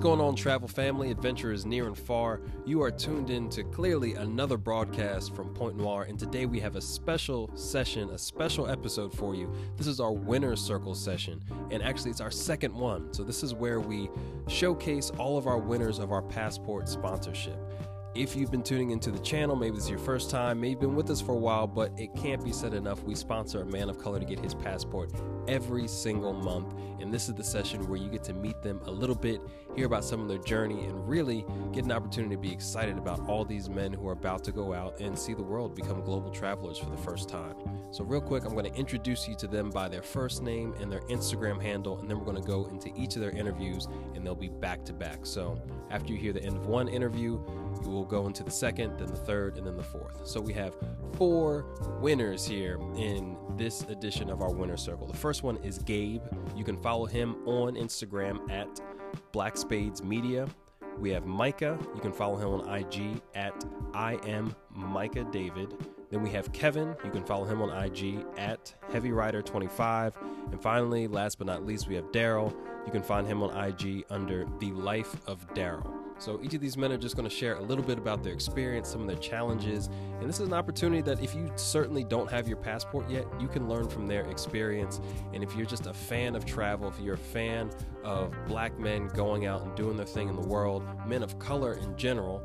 What's going on, travel family? Adventure is near and far. You are tuned in to clearly another broadcast from Point Noir, and today we have a special session, a special episode for you. This is our Winner's Circle session, and actually, it's our second one. So, this is where we showcase all of our winners of our passport sponsorship. If you've been tuning into the channel, maybe this is your first time, maybe you've been with us for a while, but it can't be said enough. We sponsor a man of color to get his passport every single month. And this is the session where you get to meet them a little bit, hear about some of their journey, and really get an opportunity to be excited about all these men who are about to go out and see the world become global travelers for the first time. So, real quick, I'm going to introduce you to them by their first name and their Instagram handle, and then we're going to go into each of their interviews, and they'll be back to back. So, after you hear the end of one interview, you will go into the second, then the third, and then the fourth. So we have four winners here in this edition of our winner circle. The first one is Gabe. You can follow him on Instagram at Black Spades Media. We have Micah. You can follow him on IG at I am Micah David. Then we have Kevin. You can follow him on IG at Heavy Rider 25. And finally, last but not least, we have Daryl. You can find him on IG under The Life of Daryl. So each of these men are just going to share a little bit about their experience, some of their challenges, and this is an opportunity that if you certainly don't have your passport yet, you can learn from their experience. And if you're just a fan of travel, if you're a fan of black men going out and doing their thing in the world, men of color in general,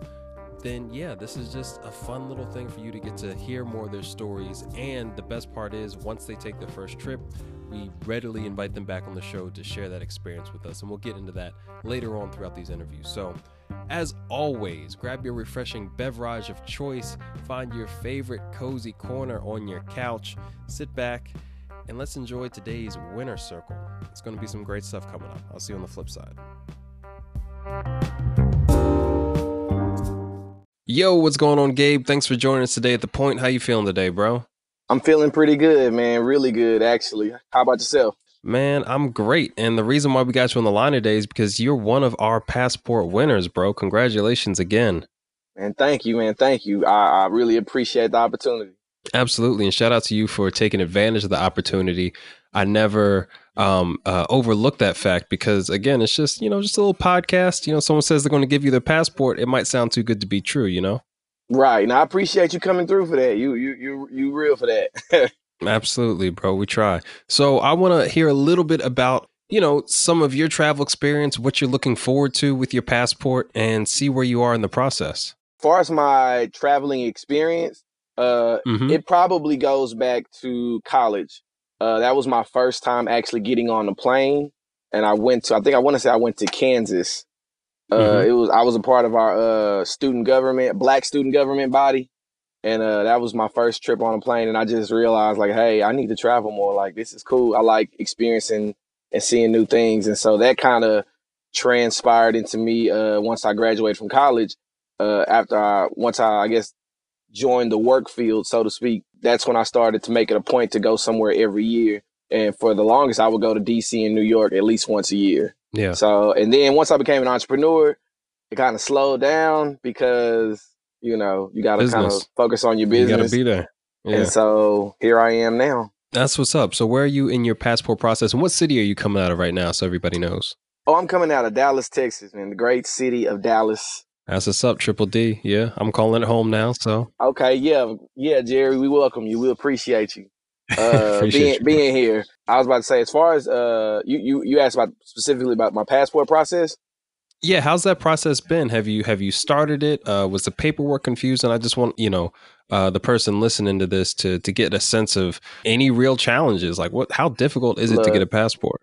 then yeah, this is just a fun little thing for you to get to hear more of their stories. And the best part is, once they take their first trip, we readily invite them back on the show to share that experience with us. And we'll get into that later on throughout these interviews. So, as always, grab your refreshing beverage of choice, find your favorite cozy corner on your couch, sit back, and let's enjoy today's winner circle. It's going to be some great stuff coming up. I'll see you on the flip side. Yo, what's going on, Gabe? Thanks for joining us today at the point. How you feeling today, bro? I'm feeling pretty good, man. Really good, actually. How about yourself? Man, I'm great. And the reason why we got you on the line today is because you're one of our passport winners, bro. Congratulations again. Man, thank you, man. Thank you. I, I really appreciate the opportunity. Absolutely. And shout out to you for taking advantage of the opportunity. I never um, uh, overlook that fact because, again, it's just, you know, just a little podcast. You know, someone says they're going to give you their passport. It might sound too good to be true, you know? Right. And I appreciate you coming through for that. You, you, you, you real for that. Absolutely, bro. We try. So I want to hear a little bit about, you know, some of your travel experience, what you're looking forward to with your passport, and see where you are in the process. As far as my traveling experience, uh, mm-hmm. it probably goes back to college. Uh, that was my first time actually getting on a plane, and I went to. I think I want to say I went to Kansas. Uh, mm-hmm. It was I was a part of our uh, student government, black student government body, and uh, that was my first trip on a plane. And I just realized, like, hey, I need to travel more. Like, this is cool. I like experiencing and seeing new things. And so that kind of transpired into me uh, once I graduated from college. Uh, after I, once I, I guess, joined the work field, so to speak, that's when I started to make it a point to go somewhere every year. And for the longest, I would go to DC and New York at least once a year. Yeah. So, and then once I became an entrepreneur, it kind of slowed down because you know, you got to kind of focus on your business. You got to be there. Yeah. And so here I am now. That's what's up. So where are you in your passport process, and what city are you coming out of right now, so everybody knows? Oh, I'm coming out of Dallas, Texas, man, the great city of Dallas. That's what's up, Triple D. Yeah, I'm calling it home now. So okay, yeah, yeah, Jerry, we welcome you. We appreciate you. Uh, appreciate being you, being here. I was about to say, as far as uh, you you you asked about specifically about my passport process yeah how's that process been? Have you have you started it? Uh, was the paperwork confused? And i just want you know uh, the person listening to this to to get a sense of any real challenges. Like what how difficult is it Look, to get a passport?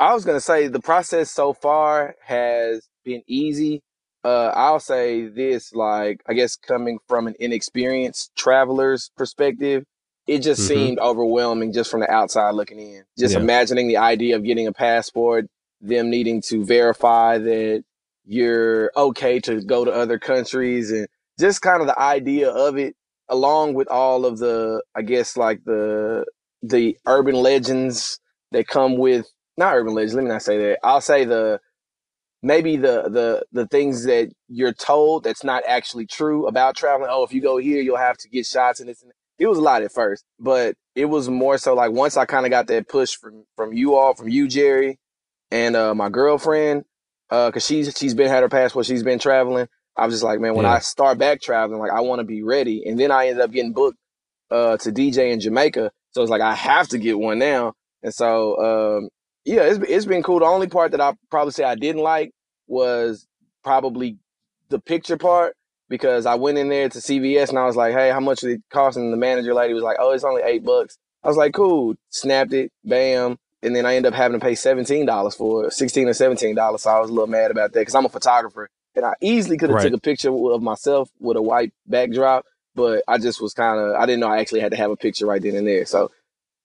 I was going to say the process so far has been easy. Uh, i'll say this like i guess coming from an inexperienced traveler's perspective it just mm-hmm. seemed overwhelming just from the outside looking in. Just yeah. imagining the idea of getting a passport them needing to verify that you're okay to go to other countries and just kind of the idea of it along with all of the i guess like the the urban legends that come with not urban legends let me not say that. I'll say the maybe the the the things that you're told that's not actually true about traveling. Oh if you go here you'll have to get shots and and it was a lot at first but it was more so like once i kind of got that push from from you all from you jerry and uh, my girlfriend, uh, cause she's she's been had her passport, she's been traveling. I was just like, man, when Yeah. I start back traveling, like I want to be ready. And then I ended up getting booked uh to DJ in Jamaica, so it's like I have to get one now. And so um yeah, it's it's been cool. The only part that I probably say I didn't like was probably the picture part because I went in there to CVS and I was like, hey, how much did it cost? And the manager lady was like, oh, it's only eight bucks. I was like, cool. Snapped it, bam. And then I ended up having to pay seventeen dollars for it, sixteen or seventeen dollars. So I was a little mad about that because I'm a photographer and I easily could have Right. took a picture of myself with a white backdrop, but I just was kind of I didn't know I actually had to have a picture right then and there. So,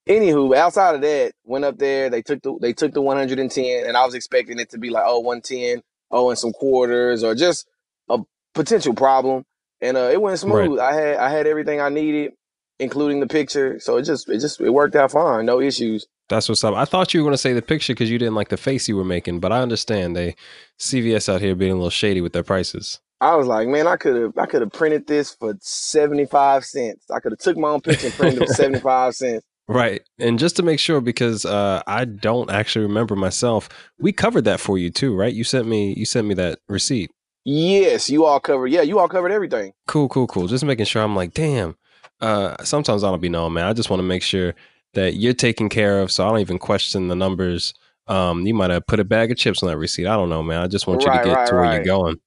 anywho, outside of that, went up there. They took the they took the 110, and I was expecting it to be like oh 110, oh and some quarters or just a potential problem, and uh, it went smooth. I had I had everything I needed, including the picture. So it just it just it worked out fine, no issues. That's what's up. I thought you were going to say the picture because you didn't like the face you were making, but I understand they CVS out here being a little shady with their prices. I was like, man, I could have I could have printed this for 75 cents. I could have took my own picture and printed it for 75 cents. Right. And just to make sure, because uh, I don't actually remember myself, we covered that for you too, right? You sent me you sent me that receipt. Yes, you all covered. Yeah, you all covered everything. Cool, cool, cool. Just making sure I'm like, damn. Uh, sometimes I don't be knowing, man. I just want to make sure that you're taken care of, so I don't even question the numbers. Um, you might have put a bag of chips on that receipt. I don't know, man. I just want you Right, to get right, to where right. you're going.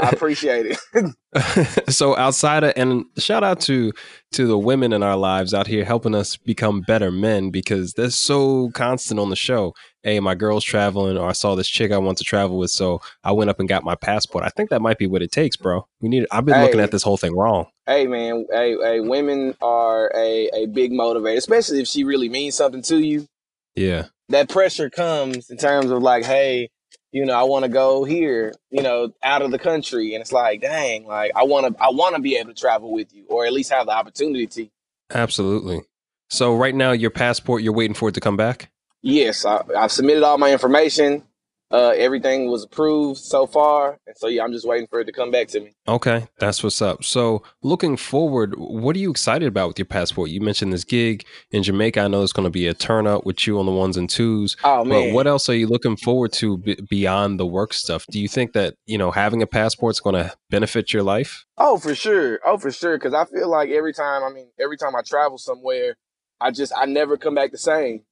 I appreciate it. so outside of and shout out to to the women in our lives out here helping us become better men because they're so constant on the show hey my girl's traveling or i saw this chick i want to travel with so i went up and got my passport. I think that might be what it takes bro. We need i've been looking at this whole thing wrong. Hey man, hey, hey, women are a, a big motivator, especially if she really means something to you. yeah. That pressure comes in terms of like, hey, you know, I want to go here, you know, out of the country, and it's like, dang, like I want to, I want to be able to travel with you, or at least have the opportunity to. absolutely. So right now your passport you're waiting for it to come back Yes, I, I've submitted all my information. Uh, everything was approved so far, and so yeah, I'm just waiting for it to come back to me. Okay, that's what's up. So, looking forward, what are you excited about with your passport? You mentioned this gig in Jamaica. I know it's going to be a turn up with you on the ones and twos. Oh man, But what else are you looking forward to b- beyond the work stuff? Do you think that you know having a passport is going to benefit your life? Oh, for sure. Oh, for sure. Because I feel like every time, I mean, every time I travel somewhere, I just, I never come back the same.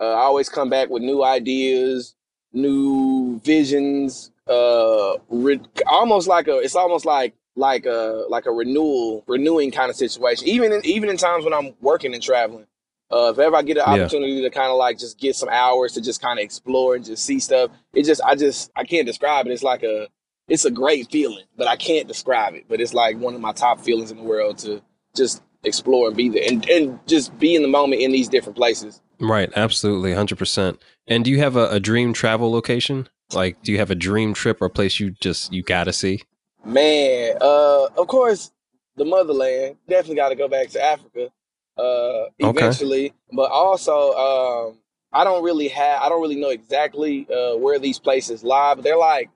Uh, I always come back with new ideas, new visions. Uh, re- almost like a, it's almost like like a like a renewal, renewing kind of situation. Even in even in times when I'm working and traveling. Uh, if ever I get an Yeah. opportunity to kind of like just get some hours to just kind of explore and just see stuff, it just I just I can't describe it. It's like a it's a great feeling, but I can't describe it. But it's like one of my top feelings in the world to just explore and be there and, and just be in the moment in these different places. Right, absolutely, hundred percent. And do you have a, a dream travel location? Like, do you have a dream trip or a place you just you gotta see? Man, uh, of course, the motherland. Definitely got to go back to Africa, uh, Okay. eventually. But also, um, I don't really have, I don't really know exactly uh, where these places lie, but they're like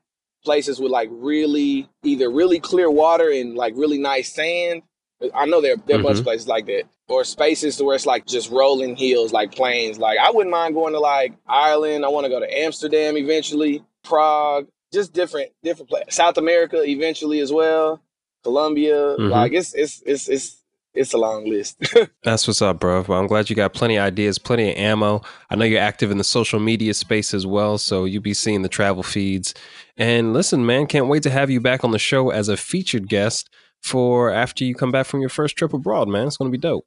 places with like really either really clear water and like really nice sand. I know there there are a bunch of places like that, or spaces to where it's like just rolling hills, like plains. Like I wouldn't mind going to like Ireland. I want to go to Amsterdam eventually, Prague, just different different places. South America eventually as well, Colombia. Mhm. Like it's it's it's it's it's a long list. That's what's up, bro. Well, I'm glad you got plenty of ideas, plenty of ammo. I know you're active in the social media space as well, so you'll be seeing the travel feeds. And listen, man, can't wait to have you back on the show as a featured guest for after you come back from your first trip abroad, man. It's going to be dope.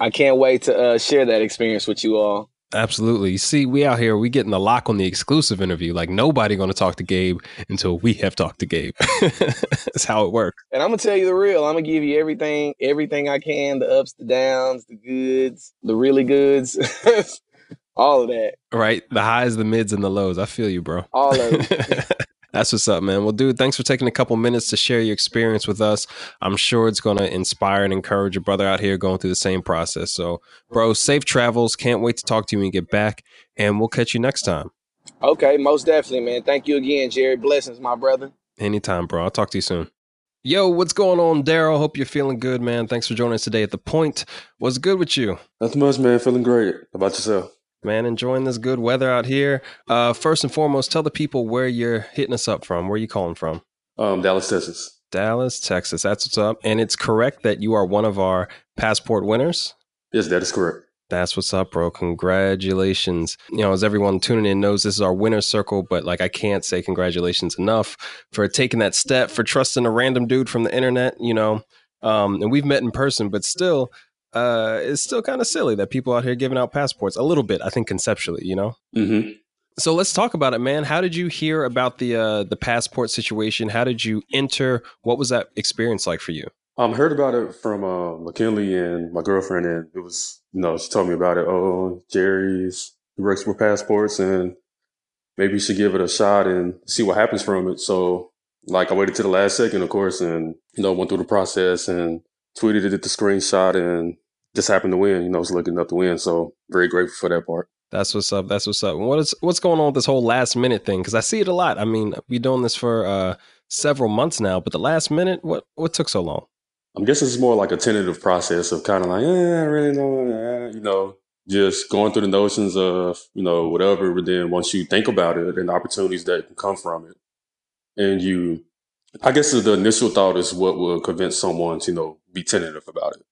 I can't wait to uh, share that experience with you all. Absolutely. You see, we out here, we getting the lock on the exclusive interview. Like nobody going to talk to Gabe until we have talked to Gabe. That's how it works. And I'm gonna tell you the real. I'm gonna give you everything, everything I can, the ups, the downs, the goods, the really goods, all of that, Right? The highs, the mids, and the lows. I feel you, bro. all of it. That's what's up, man. Well, dude, thanks for taking a couple minutes to share your experience with us. I'm sure it's going to inspire and encourage a brother out here going through the same process. So, bro, safe travels. Can't wait to talk to you when you get back, and we'll catch you next time. Okay, most definitely, man. Thank you again, Jerry. Blessings, my brother. Anytime, bro. I'll talk to you soon. Yo, what's going on, Daryl? Hope you're feeling good, man. Thanks for joining us today at The Point. What's good with you? Nothing much, man. Feeling great. How about yourself? Man, enjoying this good weather out here. Uh, first and foremost, tell the people where you're hitting us up from. Where are you calling from? Um, Dallas, Texas. Dallas, Texas. That's what's up. And it's correct that you are one of our passport winners. Yes, that is correct. That's what's up, bro. Congratulations. You know, as everyone tuning in knows, this is our winner's circle, but like I can't say congratulations enough for taking that step, for trusting a random dude from the internet, you know. Um, and we've met in person, but still, uh, it's still kind of silly that people out here giving out passports a little bit, I think conceptually, you know? Mm-hmm. So let's talk about it, man. How did you hear about the uh, the passport situation? How did you enter? What was that experience like for you? Um, heard about it from uh, McKinley and my girlfriend, and it was, you know, she told me about it. Oh, Jerry's he works with passports, and maybe you should give it a shot and see what happens from it. So, like, I waited to the last second, of course, and you know, went through the process and tweeted it at the screenshot, and just happened to win. You know, I was looking up to win, so very grateful for that part. That's what's up. That's what's up. What is what's going on with this whole last minute thing? Because I see it a lot. I mean, we've doing this for uh, several months now, but the last minute, what what took so long? I'm guessing it's more like a tentative process of kind of like, eh, I really don't, eh, you know, just going through the notions of, you know, whatever. But then once you think about it and the opportunities that can come from it, and you, I guess the initial thought is what will convince someone to, you know, be tentative about it.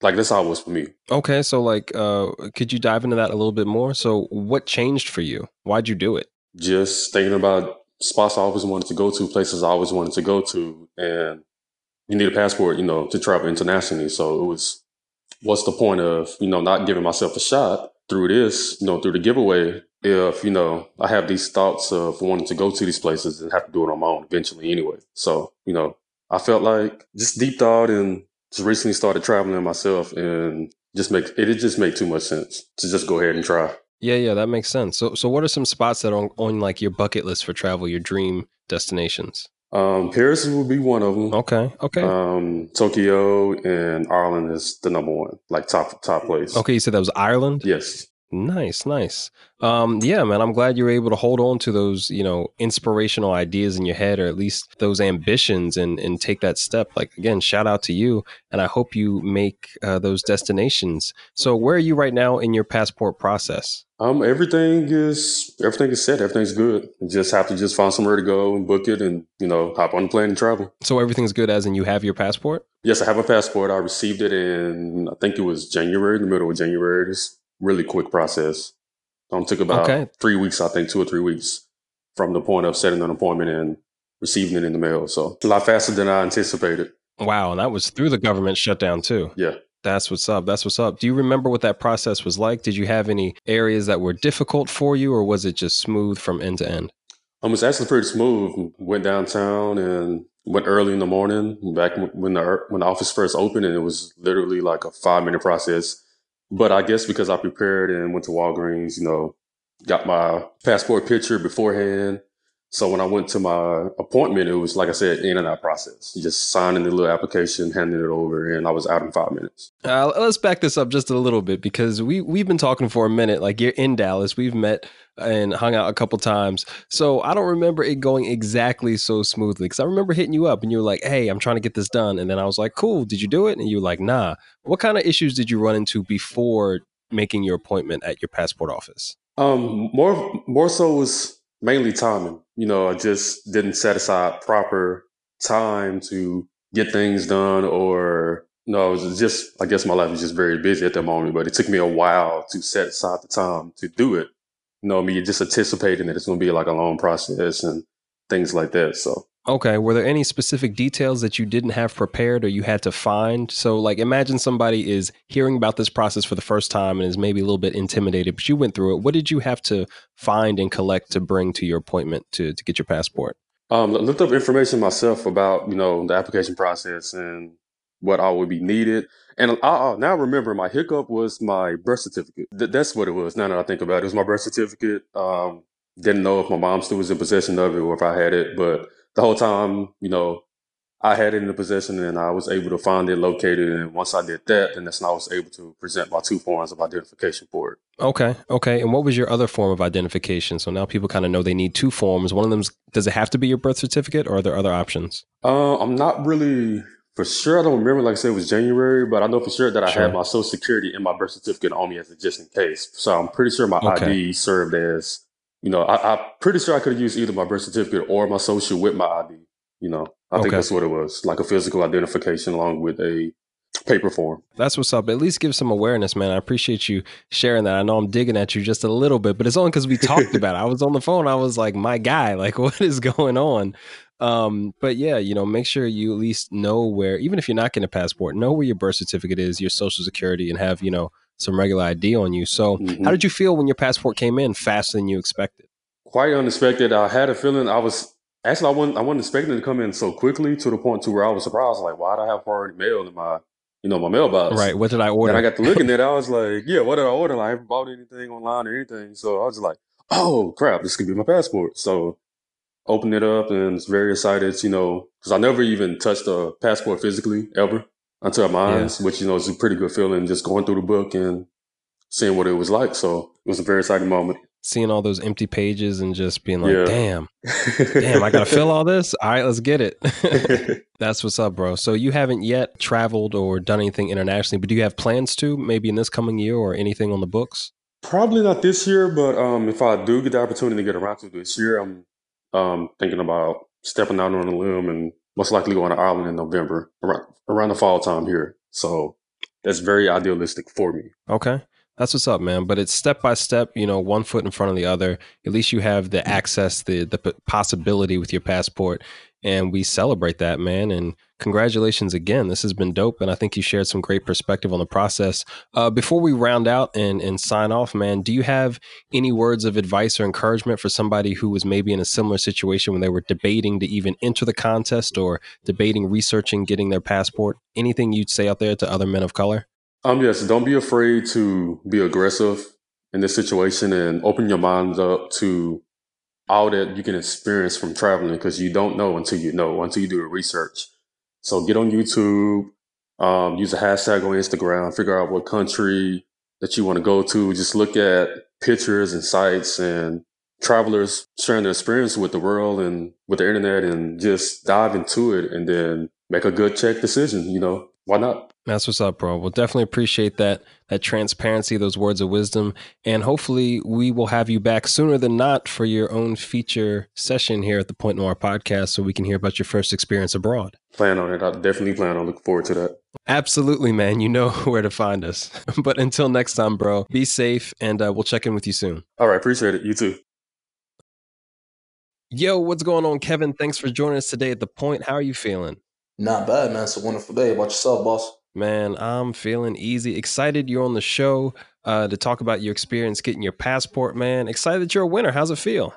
Like that's how it was for me. Okay, so like, uh, could you dive into that a little bit more? So, what changed for you? Why'd you do it? Just thinking about spots I always wanted to go to, places I always wanted to go to, and you need a passport, you know, to travel internationally. So it was, what's the point of you know not giving myself a shot through this, you know, through the giveaway? If you know I have these thoughts of wanting to go to these places and have to do it on my own eventually anyway. So you know, I felt like just deep thought and just recently started traveling myself and just make it, it just made too much sense to just go ahead and try. Yeah, yeah, that makes sense. So, so what are some spots that are on, on like your bucket list for travel, your dream destinations? Um, Paris would be one of them. Okay, okay, Um, Tokyo and Ireland is the number one, like top top place. okay. You said that was Ireland. Yes. Nice, nice. Um, yeah, man, I'm glad you were able to hold on to those, you know, inspirational ideas in your head, or at least those ambitions, and and take that step. Like again, shout out to you, and I hope you make uh, those destinations. So, where are you right now in your passport process? Um, everything is everything is set. Everything's good. You just have to just find somewhere to go and book it, and you know, hop on the plane and travel. So everything's good, as in you have your passport. Yes, I have a passport. I received it in I think it was January, the middle of January. It's really quick process. Um, took about Okay. three weeks, I think, two or three weeks from the point of setting an appointment and receiving it in the mail. So a lot faster than I anticipated. Wow, and that was through the government shutdown too. Yeah. That's what's up. That's what's up. Do you remember what that process was like? Did you have any areas that were difficult for you, or was it just smooth from end to end? Um, it's actually pretty smooth. Went downtown and went early in the morning, back when the when the office first opened, and it was literally like a five minute process. But I guess because I prepared and went to Walgreens, you know, got my passport picture beforehand. So when I went to my appointment, it was like I said, in and out process. Just signing the little application, handing it over, and I was out in five minutes. Uh, let's back this up just a little bit because we we've been talking for a minute. Like you're in Dallas, we've met and hung out a couple times. So I don't remember it going exactly so smoothly because I remember hitting you up and you were like, "Hey, I'm trying to get this done," and then I was like, "Cool, did you do it?" And you were like, "Nah." What kind of issues did you run into before making your appointment at your passport office? Um, more more so was mainly timing. You know, I just didn't set aside proper time to get things done, or no, it was just I guess my life was just very busy at the moment. But it took me a while to set aside the time to do it. You know, me just anticipating that it's going to be like a long process and things like that. So Okay. Were there any specific details that you didn't have prepared or you had to find? So, like, imagine somebody is hearing about this process for the first time and is maybe a little bit intimidated, but you went through it. What did you have to find and collect to bring to your appointment to, to get your passport? Um, I looked up information myself about you know the application process and what all would be needed. And I, I now remember my hiccup was my birth certificate. Th- that's what it was. Now that I think about it, it was my birth certificate. Um, didn't know if my mom still was in possession of it or if I had it, but the whole time, you know, I had it in the possession and I was able to find it, locate it, and once I did that, then that's when I was able to present my two forms of identification for it. Okay. Okay. And what was your other form of identification? So now people kind of know they need two forms. One of them's, does it have to be your birth certificate or are there other options? Uh, I'm not really for sure, I don't remember. Like I said, it was January, but I know for sure that I Sure. had my Social Security and my birth certificate on me as a just in case. So I'm pretty sure my Okay. ID served as, you know, I, I'm pretty sure I could have used either my birth certificate or my social with my ID. You know, I think that's what it was, like a physical identification along with a paper form. That's what's up. At least give some awareness, man. I appreciate you sharing that. I know I'm digging at you just a little bit, but it's only because we talked about it. I was on the phone. I was like, my guy, like, what is going on? Um, but yeah, you know, make sure you at least know where, even if you're not getting a passport, know where your birth certificate is, your social security, and have, you know, some regular ID on you. So, Mhm. how did you feel when your passport came in faster than you expected? Quite unexpected. I had a feeling I was actually I wasn't I wasn't expecting it to come in so quickly to the point to where I was surprised. Like, why do I have priority mail in my, you know, my mailbox? Right. What did I order? I got to looking at it, I was like, yeah, what did I order? Like, I haven't bought anything online or anything. So I was like, oh crap, this could be my passport. So opened it up and was very excited, you know, because I never even touched a passport physically ever until my mine, which, you know, is a pretty good feeling just going through the book and seeing what it was like. So it was a very exciting moment. Seeing all those empty pages and just being like, Yeah. damn, damn, I got to fill all this. All right, let's get it. That's what's up, bro. So you haven't yet traveled or done anything internationally, but do you have plans to maybe in this coming year or anything on the books? Probably not this year, but um, if I do get the opportunity to get around to this year, I'm um, thinking about stepping out on a limb and most likely going to Ireland in November around, around the fall time here. So that's very idealistic for me. Okay. That's what's up, man. But it's step by step, you know, one foot in front of the other. At least you have the access, the the possibility with your passport, and we celebrate that, man. And congratulations again. This has been dope, and I think you shared some great perspective on the process. Uh, before we round out and and sign off, man, do you have any words of advice or encouragement for somebody who was maybe in a similar situation when they were debating to even enter the contest or debating researching getting their passport? Anything you'd say out there to other men of color? Um, yes, don't be afraid to be aggressive in this situation and open your mind up to all that you can experience from traveling because you don't know until you know, until you do the research. So get on YouTube, um, use a hashtag on Instagram, figure out what country that you want to go to. Just look at pictures and sites and travelers sharing their experience with the world and with the internet and just dive into it and then make a good check decision. You know, why not? That's what's up, bro. We'll definitely appreciate that that transparency, those words of wisdom, and hopefully we will have you back sooner than not for your own feature session here at the Point Noir podcast, so we can hear about your first experience abroad. Plan on it. I definitely plan on looking forward to that. Absolutely, man. You know where to find us. but until next time, bro, be safe, and uh, we'll check in with you soon. All right, appreciate it. You too. Yo, what's going on, Kevin? Thanks for joining us today at the Point. How are you feeling? Not bad, man. It's a wonderful day. About yourself, boss? Man, I'm feeling easy. Excited you're on the show uh, to talk about your experience getting your passport, man. Excited that you're a winner. How's it feel?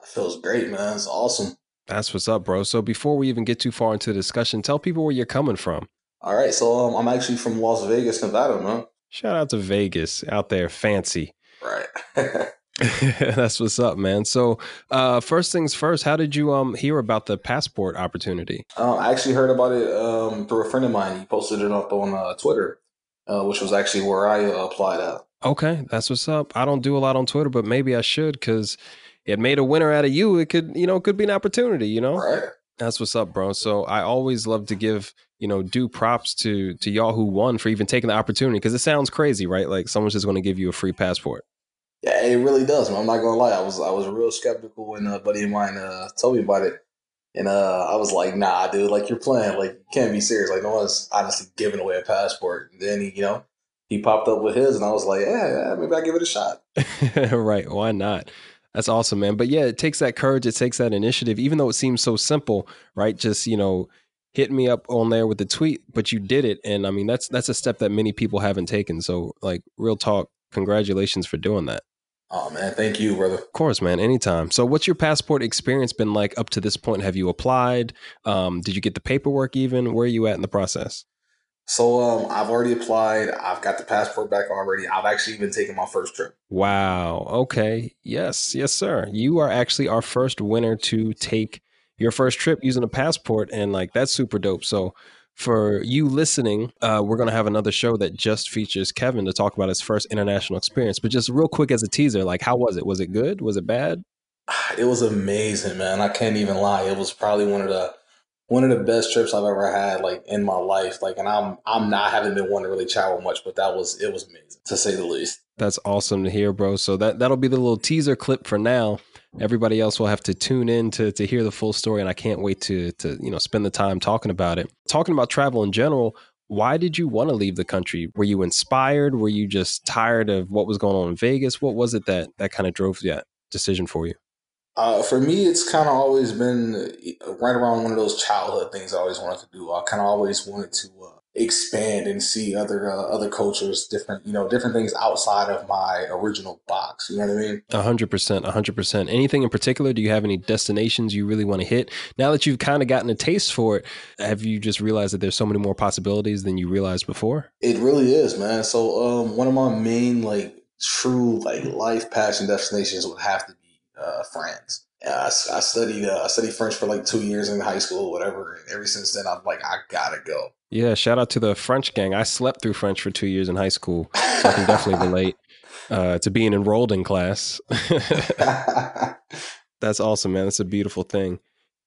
It feels great, man. It's awesome. That's what's up, bro. So before we even get too far into the discussion, tell people where you're coming from. All right, so um, I'm actually from Las Vegas, Nevada, man. Shout out to Vegas out there, fancy. Right. That's what's up, man. So, uh, first things first, how did you um hear about the passport opportunity? um, I actually heard about it um, through a friend of mine. He posted it up on uh, Twitter, uh, which was actually where I uh, applied at. Okay, that's what's up. I don't do a lot on Twitter, but maybe I should because it made a winner out of you. It could, you know, it could be an opportunity. You know, Right. That's what's up, bro. So I always love to give, you know, due props to to y'all who won for even taking the opportunity because it sounds crazy, right? Like someone's just going to give you a free passport. Yeah, it really does, man. I'm not gonna lie. I was I was real skeptical when a buddy of mine uh, told me about it, and uh, I was like, "Nah, dude. Like you're playing. Like you can't be serious. Like no one's honestly giving away a passport." And then he, you know, he popped up with his, and I was like, "Yeah, yeah maybe I give it a shot." right? Why not? That's awesome, man. But yeah, it takes that courage. It takes that initiative, even though it seems so simple, right? Just you know, hit me up on there with the tweet, but you did it, and I mean that's that's a step that many people haven't taken. So like, real talk, congratulations for doing that. Oh man, thank you, brother. Of course, man. Anytime. So, what's your passport experience been like up to this point? Have you applied? Um, did you get the paperwork? Even where are you at in the process? So um, I've already applied. I've got the passport back already. I've actually even taken my first trip. Wow. Okay. Yes. Yes, sir. You are actually our first winner to take your first trip using a passport, and like that's super dope. So. For you listening, uh, we're going to have another show that just features Kevin to talk about his first international experience. But just real quick as a teaser, like, how was it? Was it good? Was it bad? It was amazing, man. I can't even lie. It was probably one of the one of the best trips I've ever had, like in my life. Like, and I'm I'm not haven't been one to really travel much, but that was it was amazing to say the least. That's awesome to hear, bro. So that that'll be the little teaser clip for now. Everybody else will have to tune in to to hear the full story, and I can't wait to to you know spend the time talking about it. Talking about travel in general. Why did you want to leave the country? Were you inspired? Were you just tired of what was going on in Vegas? What was it that that kind of drove that decision for you? Uh, for me, it's kind of always been right around one of those childhood things I always wanted to do. I kind of always wanted to uh, expand and see other uh, other cultures, different you know different things outside of my original box. You know what I mean? A hundred percent, a hundred percent. Anything in particular? Do you have any destinations you really want to hit? Now that you've kind of gotten a taste for it, have you just realized that there's so many more possibilities than you realized before? It really is, man. So um, one of my main like true like life passion destinations would have to be uh, France. I, I studied uh, I studied French for like two years in high school, whatever. And ever since then, I'm like, I gotta go. Yeah, shout out to the French gang. I slept through French for two years in high school, so I can definitely relate uh, to being enrolled in class. That's awesome, man. That's a beautiful thing.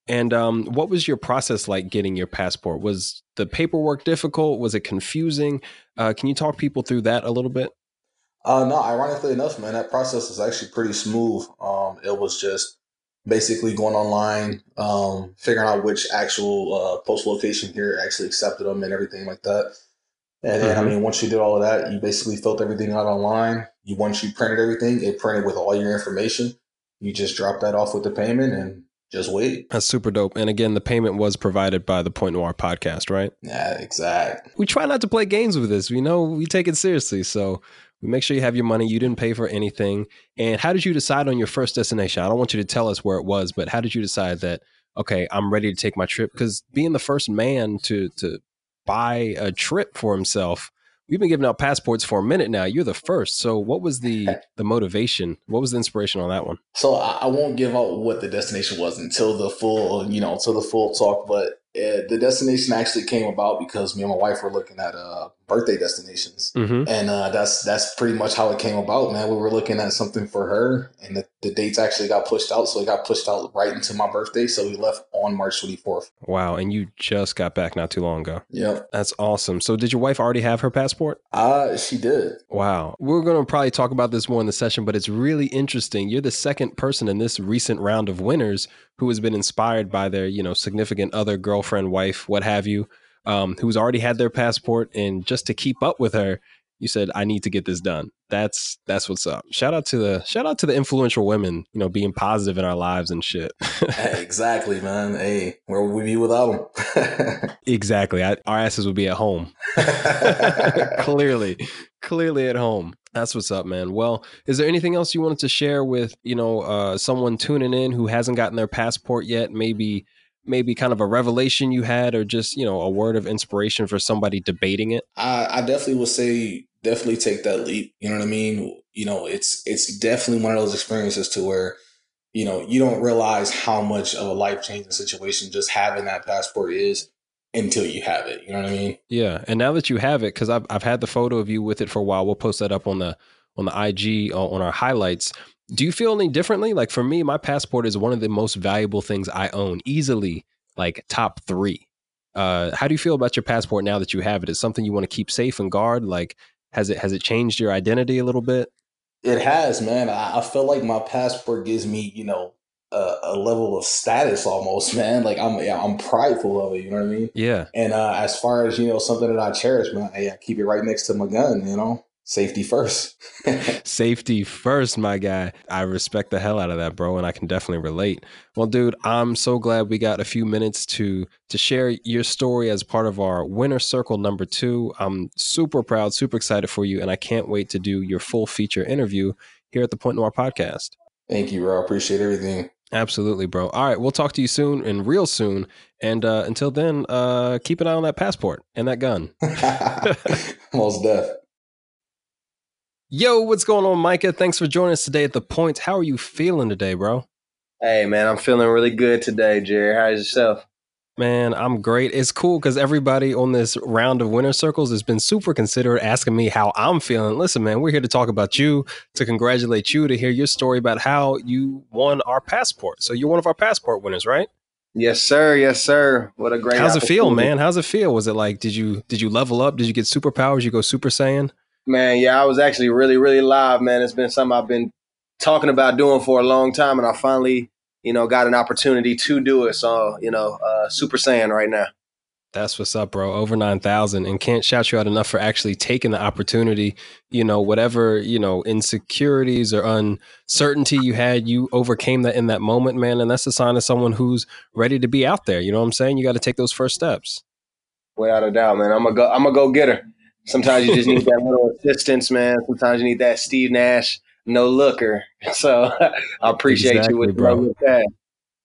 And um, what was your process like getting your passport? Was the paperwork difficult? Was it confusing? Uh, can you talk people through that a little bit? Uh, no, ironically enough, man, that process was actually pretty smooth. Um, it was just basically going online, um, figuring out which actual uh, post location here actually accepted them and everything like that. And then, mm-hmm. I mean, once you did all of that, you basically filled everything out online. You once you printed everything, it printed with all your information. You just drop that off with the payment and just wait. That's super dope. And again, the payment was provided by the Point Noir podcast, right? Yeah, exact. We try not to play games with this. We know we take it seriously. So we make sure you have your money. You didn't pay for anything. And how did you decide on your first destination? I don't want you to tell us where it was, but how did you decide that okay, I'm ready to take my trip? Because being the first man to to buy a trip for himself, we've been giving out passports for a minute now. You're the first. So what was the the motivation? What was the inspiration on that one? So I, won't give out what the destination was until the full, you know, until the full talk. But uh, the destination actually came about because me and my wife were looking at uh, birthday destinations, mm-hmm. and uh, that's that's pretty much how it came about. Man, we were looking at something for her, and the, the dates actually got pushed out, so it got pushed out right into my birthday. So we left on March twenty fourth. Wow, and you just got back not too long ago. Yep, that's awesome. So did your wife already have her passport? Uh she did. Wow, we're going to probably talk about this more in the session, but it's really interesting. You're the second person in this recent round of winners who has been inspired by their, you know, significant other, girlfriend, wife, what have you, um, who's already had their passport, and just to keep up with her, you said, "I need to get this done." That's that's what's up. Shout out to the shout out to the influential women, you know, being positive in our lives and shit. hey, exactly, man. Hey, where would we be without them? exactly. I, our asses would be at home. clearly, clearly at home. That's what's up, man. Well, is there anything else you wanted to share with, you know, uh, someone tuning in who hasn't gotten their passport yet? Maybe, maybe kind of a revelation you had, or just, you know, a word of inspiration for somebody debating it. I, I definitely would say definitely take that leap. You know what I mean? You know, it's it's definitely one of those experiences to where, you know, you don't realize how much of a life changing situation just having that passport is until you have it. You know what I mean? Yeah. And now that you have it, because I've I've had the photo of you with it for a while. We'll post that up on the on the IG uh, on our highlights. Do you feel any differently? Like for me, my passport is one of the most valuable things I own, easily like top three. Uh, how do you feel about your passport now that you have it? Is something you want to keep safe and guard? Like, has it has it changed your identity a little bit? It has, man. I, I feel like my passport gives me, you know, a, a, level of status almost, man. Like I'm, yeah, I'm prideful of it. You know what I mean? Yeah. And uh, as far as you know, something that I cherish, man, I, I keep it right next to my gun. You know, safety first. safety first, my guy. I respect the hell out of that, bro, and I can definitely relate. Well, dude, I'm so glad we got a few minutes to to share your story as part of our winner circle number two. I'm super proud, super excited for you, and I can't wait to do your full feature interview here at the Point Noir podcast. Thank you, bro. I appreciate everything. Absolutely, bro. All right, we'll talk to you soon and real soon. And uh, until then, uh, keep an eye on that passport and that gun. Most deaf. Yo, what's going on, Micah? Thanks for joining us today at the point. How are you feeling today, bro? Hey, man, I'm feeling really good today, Jerry. How's yourself? Man, I'm great. It's cool because everybody on this round of winner circles has been super considerate, asking me how I'm feeling. Listen, man, we're here to talk about you, to congratulate you, to hear your story about how you won our passport. So you're one of our passport winners, right? Yes, sir. Yes, sir. What a great. How's it feel, man? How's it feel? Was it like did you did you level up? Did you get superpowers? You go Super Saiyan? Man, yeah, I was actually really, really live, man. It's been something I've been talking about doing for a long time, and I finally, you know, got an opportunity to do it. So, you know, uh, Super Saiyan right now. That's what's up, bro. Over 9,000 and can't shout you out enough for actually taking the opportunity. You know, whatever, you know, insecurities or uncertainty you had, you overcame that in that moment, man. And that's a sign of someone who's ready to be out there. You know what I'm saying? You got to take those first steps. Without a doubt, man. I'm a go I'm a go getter. Sometimes you just need that little assistance, man. Sometimes you need that Steve Nash no looker. So I appreciate exactly, you with, bro. with that.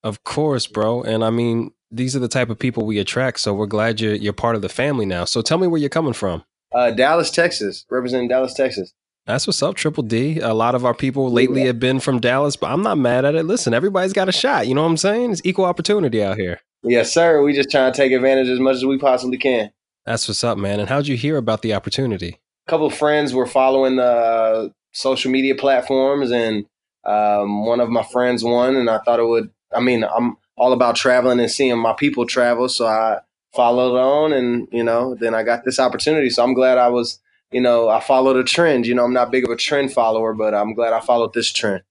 Of course, bro. And I mean, these are the type of people we attract. So we're glad you're you're part of the family now. So tell me where you're coming from. Uh, Dallas, Texas, representing Dallas, Texas. That's what's up, Triple D. A lot of our people lately yeah. have been from Dallas, but I'm not mad at it. Listen, everybody's got a shot. You know what I'm saying? It's equal opportunity out here. Yes, sir. We just trying to take advantage as much as we possibly can. That's what's up, man. And how'd you hear about the opportunity? A couple of friends were following the social media platforms, and um, one of my friends won, and I thought it would. I mean, I'm all about traveling and seeing my people travel. So I followed on and, you know, then I got this opportunity. So I'm glad I was, you know, I followed a trend. You know, I'm not big of a trend follower, but I'm glad I followed this trend.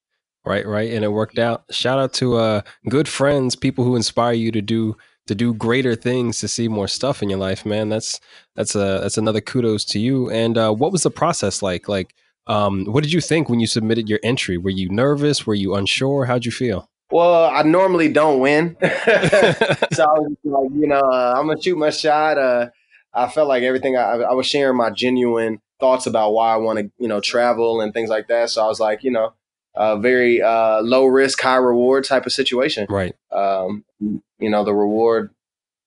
Right, right. And it worked out. Shout out to uh good friends, people who inspire you to do to do greater things to see more stuff in your life, man. That's that's a that's another kudos to you. And uh what was the process like? Like um what did you think when you submitted your entry? Were you nervous? Were you unsure? How'd you feel? Well, I normally don't win, so I was like, you know, uh, I'm gonna shoot my shot. Uh, I felt like everything I, I, was sharing my genuine thoughts about why I want to, you know, travel and things like that. So I was like, you know, a very uh, low risk, high reward type of situation. Right. Um, you know, the reward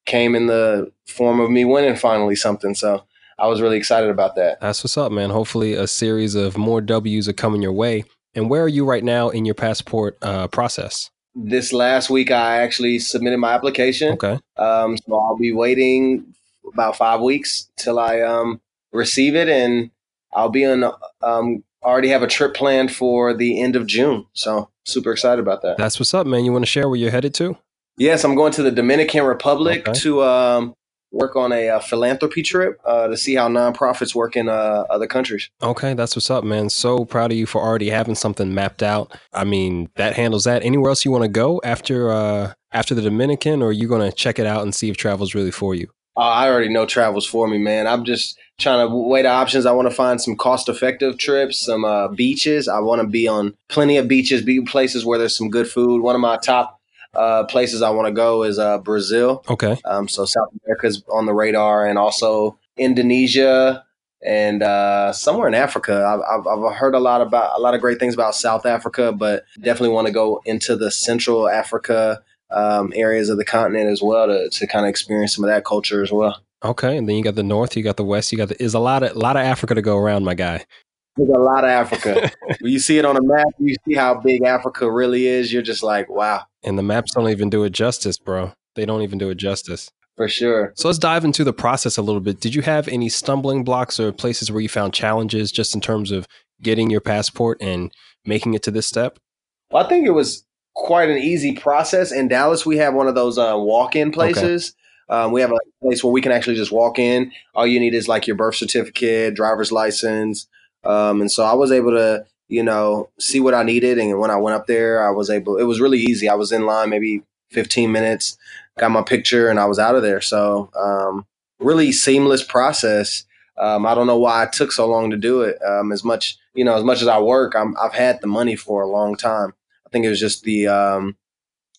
came in the form of me winning finally something. So I was really excited about that. That's what's up, man. Hopefully, a series of more W's are coming your way. And where are you right now in your passport uh, process? This last week, I actually submitted my application. Okay. Um, so I'll be waiting about five weeks till I um, receive it, and I'll be on. Um, already have a trip planned for the end of June. So super excited about that. That's what's up, man. You want to share where you're headed to? Yes, I'm going to the Dominican Republic okay. to um, work on a, a uh, philanthropy trip uh, to see how nonprofits work in uh, other countries. Okay, that's what's up, man. So proud of you for already having something mapped out. I mean, that handles that. Anywhere else you want to go after uh, after the Dominican, or are you going to check it out and see if travel's really for you? Uh, I already know travel's for me, man. I'm just trying to weigh the options. I want to find some cost effective trips, some uh, beaches. I want to be on plenty of beaches, be places where there's some good food. One of my top uh, places I want to go is uh, Brazil. Okay. Um, so South America's on the radar, and also Indonesia and uh, somewhere in Africa. I've, I've, heard a lot about a lot of great things about South Africa, but definitely want to go into the Central Africa um, areas of the continent as well to, to kind of experience some of that culture as well. Okay, and then you got the north, you got the west, you got the. Is a lot of a lot of Africa to go around, my guy. There's a lot of Africa. when you see it on a map, you see how big Africa really is. You're just like, wow. And the maps don't even do it justice, bro. They don't even do it justice. For sure. So let's dive into the process a little bit. Did you have any stumbling blocks or places where you found challenges just in terms of getting your passport and making it to this step? Well, I think it was quite an easy process. In Dallas, we have one of those uh, walk-in places. Okay. Um, we have a place where we can actually just walk in. All you need is like your birth certificate, driver's license, um, and so I was able to, you know, see what I needed. And when I went up there, I was able, it was really easy. I was in line maybe 15 minutes, got my picture, and I was out of there. So, um, really seamless process. Um, I don't know why it took so long to do it. Um, as much, you know, as much as I work, i have had the money for a long time. I think it was just the um,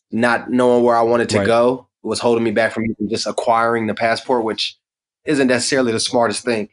not knowing where I wanted to right. go was holding me back from just acquiring the passport, which isn't necessarily the smartest thing.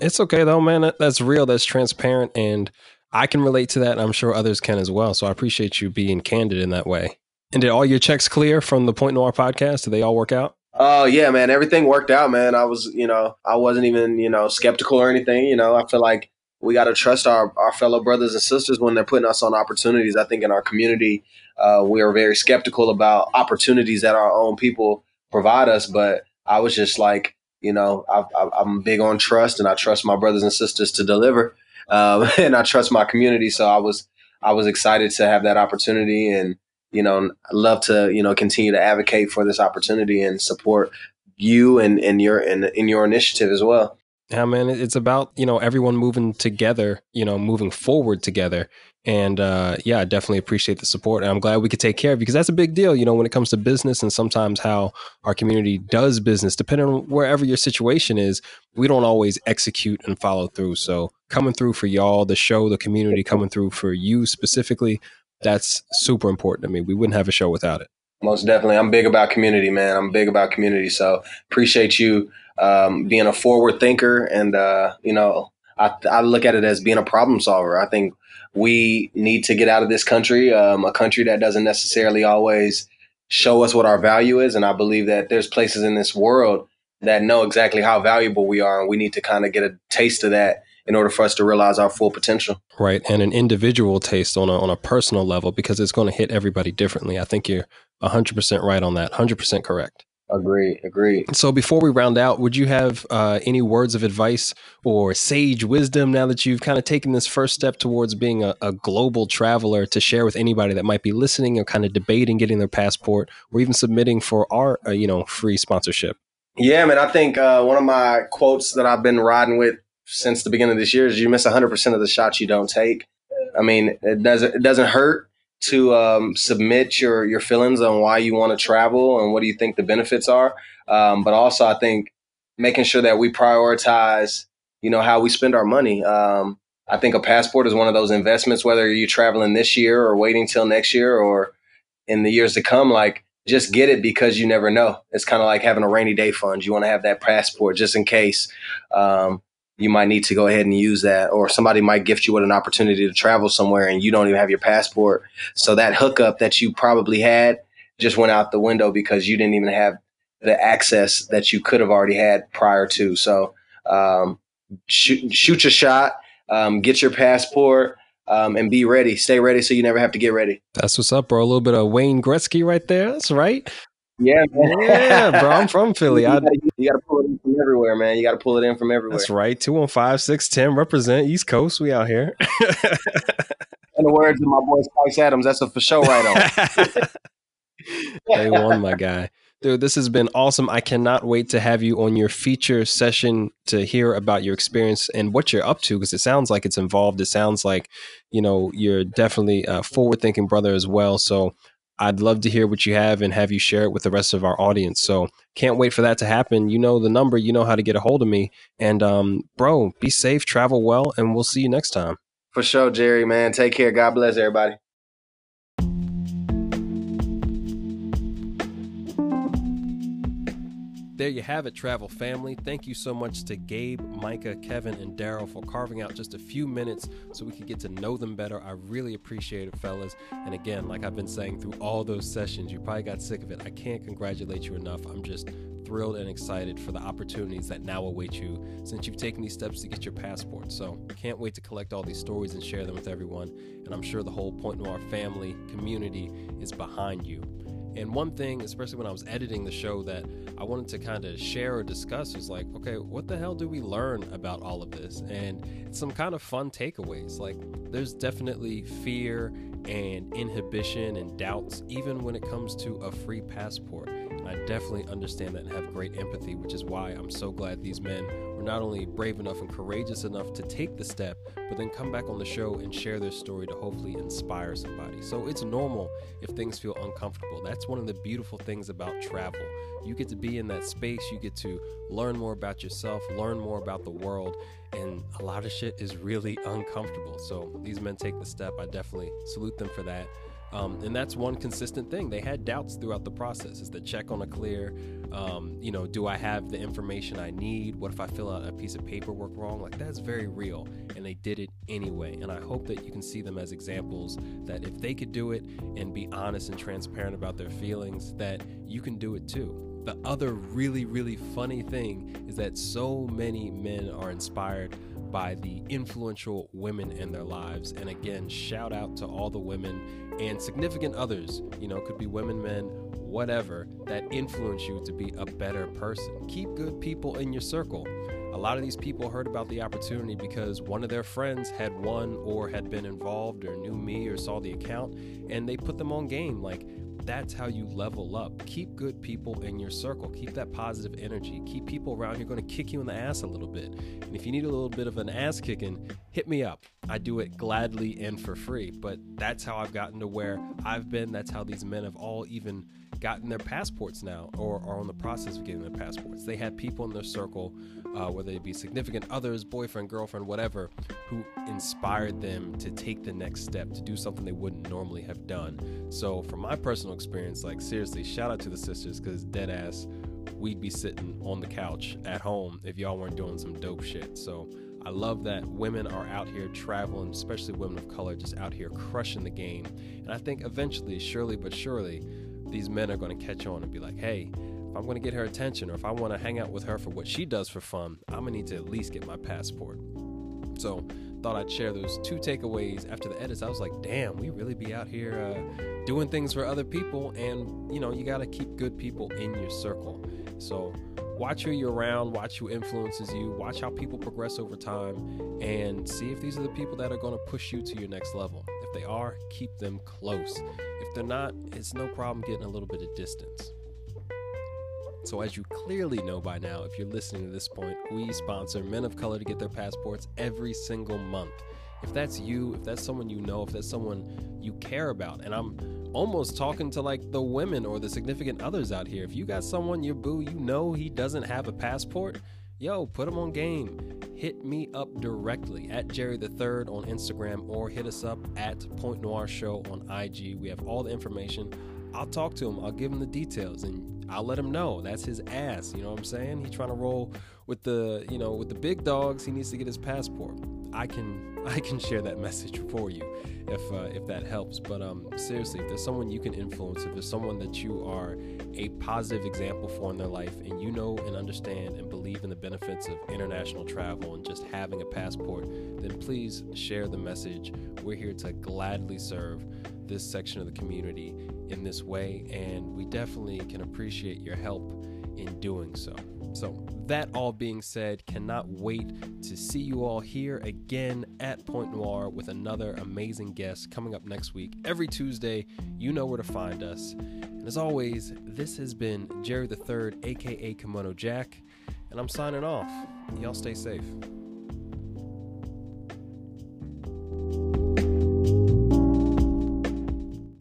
It's okay though, man. That's real. That's transparent, and I can relate to that. And I'm sure others can as well. So I appreciate you being candid in that way. And did all your checks clear from the Point Noir podcast? Did they all work out? Oh yeah, man. Everything worked out, man. I was, you know, I wasn't even, you know, skeptical or anything. You know, I feel like we got to trust our, our fellow brothers and sisters when they're putting us on opportunities. I think in our community, uh, we are very skeptical about opportunities that our own people provide us. But I was just like, you know, I, am big on trust, and I trust my brothers and sisters to deliver, um, and I trust my community. So I was I was excited to have that opportunity, and you know, love to, you know, continue to advocate for this opportunity and support you and, and your and in your initiative as well. Yeah, man, it's about, you know, everyone moving together, you know, moving forward together. And uh, yeah, I definitely appreciate the support. And I'm glad we could take care of you because that's a big deal, you know, when it comes to business and sometimes how our community does business, depending on wherever your situation is, we don't always execute and follow through. So coming through for y'all, the show, the community coming through for you specifically, that's super important to me. We wouldn't have a show without it. Most definitely. I'm big about community, man. I'm big about community. So appreciate you um, being a forward thinker. And, uh, you know, I, I look at it as being a problem solver. I think we need to get out of this country, um, a country that doesn't necessarily always show us what our value is. And I believe that there's places in this world that know exactly how valuable we are. And we need to kind of get a taste of that in order for us to realize our full potential. Right. And an individual taste on a, on a personal level because it's going to hit everybody differently. I think you're 100% right on that, 100% correct. Agree, agree. So before we round out, would you have uh, any words of advice or sage wisdom now that you've kind of taken this first step towards being a, a, global traveler to share with anybody that might be listening or kind of debating getting their passport or even submitting for our, uh, you know, free sponsorship? Yeah, man. I think uh, one of my quotes that I've been riding with since the beginning of this year is you miss 100% of the shots you don't take. I mean, it doesn't it doesn't hurt to um, submit your your feelings on why you want to travel and what do you think the benefits are. Um, but also, I think making sure that we prioritize, you know, how we spend our money. Um, I think a passport is one of those investments, whether you're traveling this year or waiting till next year or in the years to come. Like, just get it because you never know. It's kind of like having a rainy day fund. You want to have that passport just in case. Um, you might need to go ahead and use that or somebody might gift you with an opportunity to travel somewhere and you don't even have your passport. So that hookup that you probably had just went out the window because you didn't even have the access that you could have already had prior to. So um, shoot, shoot your shot um, get your passport um, and be ready. Stay ready so you never have to get ready. That's what's up bro. A little bit of wayne gretzky right there. That's right. Yeah, man. yeah, bro. I'm from Philly. you, gotta, you gotta pull from everywhere, man. You gotta pull it in from everywhere. That's right. 215 610 represent East Coast. We out here. in the words of my boy Spice Adams, that's a for show right on. Day one, my guy. Dude, this has been awesome. I cannot wait to have you on your feature session to hear about your experience and what you're up to because it sounds like it's involved. It sounds like, you know, you're definitely a forward thinking brother as well. So I'd love to hear what you have and have you share it with the rest of our audience. So can't wait for that to happen. You know the number, you know how to get a hold of me. And um, bro, be safe, travel well, and we'll see you next time. For sure, Jerry, man. Take care. God bless everybody. There you have it, travel family. Thank you so much to Gabe, Micah, Kevin, and Daryl for carving out just a few minutes so we could get to know them better. I really appreciate it, fellas. And again, like I've been saying through all those sessions, you probably got sick of it. I can't congratulate you enough. I'm just thrilled and excited for the opportunities that now await you since you've taken these steps to get your passport. So, can't wait to collect all these stories and share them with everyone. And I'm sure the whole Point Noir family community is behind you. And one thing, especially when I was editing the show, that I wanted to kind of share or discuss was like, okay, what the hell do we learn about all of this? And some kind of fun takeaways. Like, there's definitely fear and inhibition and doubts, even when it comes to a free passport. And I definitely understand that and have great empathy, which is why I'm so glad these men were not only brave enough and courageous enough to take the step, but then come back on the show and share their story to hopefully inspire somebody. So it's normal if things feel uncomfortable. That's one of the beautiful things about travel. You get to be in that space, you get to learn more about yourself, learn more about the world, and a lot of shit is really uncomfortable. So these men take the step. I definitely salute them for that. Um, and that's one consistent thing. They had doubts throughout the process. Is the check on a clear? Um, you know, do I have the information I need? What if I fill out a piece of paperwork wrong? Like that's very real. And they did it anyway. And I hope that you can see them as examples that if they could do it and be honest and transparent about their feelings, that you can do it too. The other really, really funny thing is that so many men are inspired by the influential women in their lives. And again, shout out to all the women and significant others, you know, could be women, men, whatever, that influence you to be a better person. Keep good people in your circle. A lot of these people heard about the opportunity because one of their friends had won or had been involved or knew me or saw the account and they put them on game. Like, that's how you level up. Keep good people in your circle. Keep that positive energy. Keep people around who are going to kick you in the ass a little bit. And if you need a little bit of an ass kicking, hit me up. I do it gladly and for free. But that's how I've gotten to where I've been. That's how these men have all even gotten their passports now or are on the process of getting their passports. They had people in their circle, uh, whether it be significant others, boyfriend, girlfriend, whatever, who inspired them to take the next step, to do something they wouldn't normally have done. So, from my personal experience, like seriously, shout out to the sisters because dead ass, we'd be sitting on the couch at home if y'all weren't doing some dope shit. So, I love that women are out here traveling, especially women of color, just out here crushing the game. And I think eventually, surely but surely, these men are going to catch on and be like, hey, if I'm going to get her attention or if I want to hang out with her for what she does for fun, I'm going to need to at least get my passport. So, thought I'd share those two takeaways after the edits. I was like, damn, we really be out here uh, doing things for other people. And, you know, you got to keep good people in your circle. So, watch who you're around, watch who influences you, watch how people progress over time, and see if these are the people that are going to push you to your next level. If they are, keep them close. If they're not, it's no problem getting a little bit of distance. So, as you clearly know by now, if you're listening to this point, we sponsor men of color to get their passports every single month. If that's you, if that's someone you know, if that's someone you care about, and I'm almost talking to like the women or the significant others out here. If you got someone, your boo, you know he doesn't have a passport, yo, put him on game. Hit me up directly at Jerry the Third on Instagram or hit us up at Point Noir Show on IG. We have all the information. I'll talk to him. I'll give him the details and I'll let him know that's his ass. You know what I'm saying? He's trying to roll with the, you know, with the big dogs. He needs to get his passport. I can I can share that message for you if uh, if that helps. But um, seriously, if there's someone you can influence, if there's someone that you are a positive example for in their life, and you know and understand and believe in the benefits of international travel and just having a passport, then please share the message. We're here to gladly serve this section of the community in this way, and we definitely can appreciate your help in doing so. So, that all being said, cannot wait to see you all here again at Point Noir with another amazing guest coming up next week. Every Tuesday, you know where to find us. And as always, this has been Jerry the Third, aka Kimono Jack, and I'm signing off. Y'all stay safe.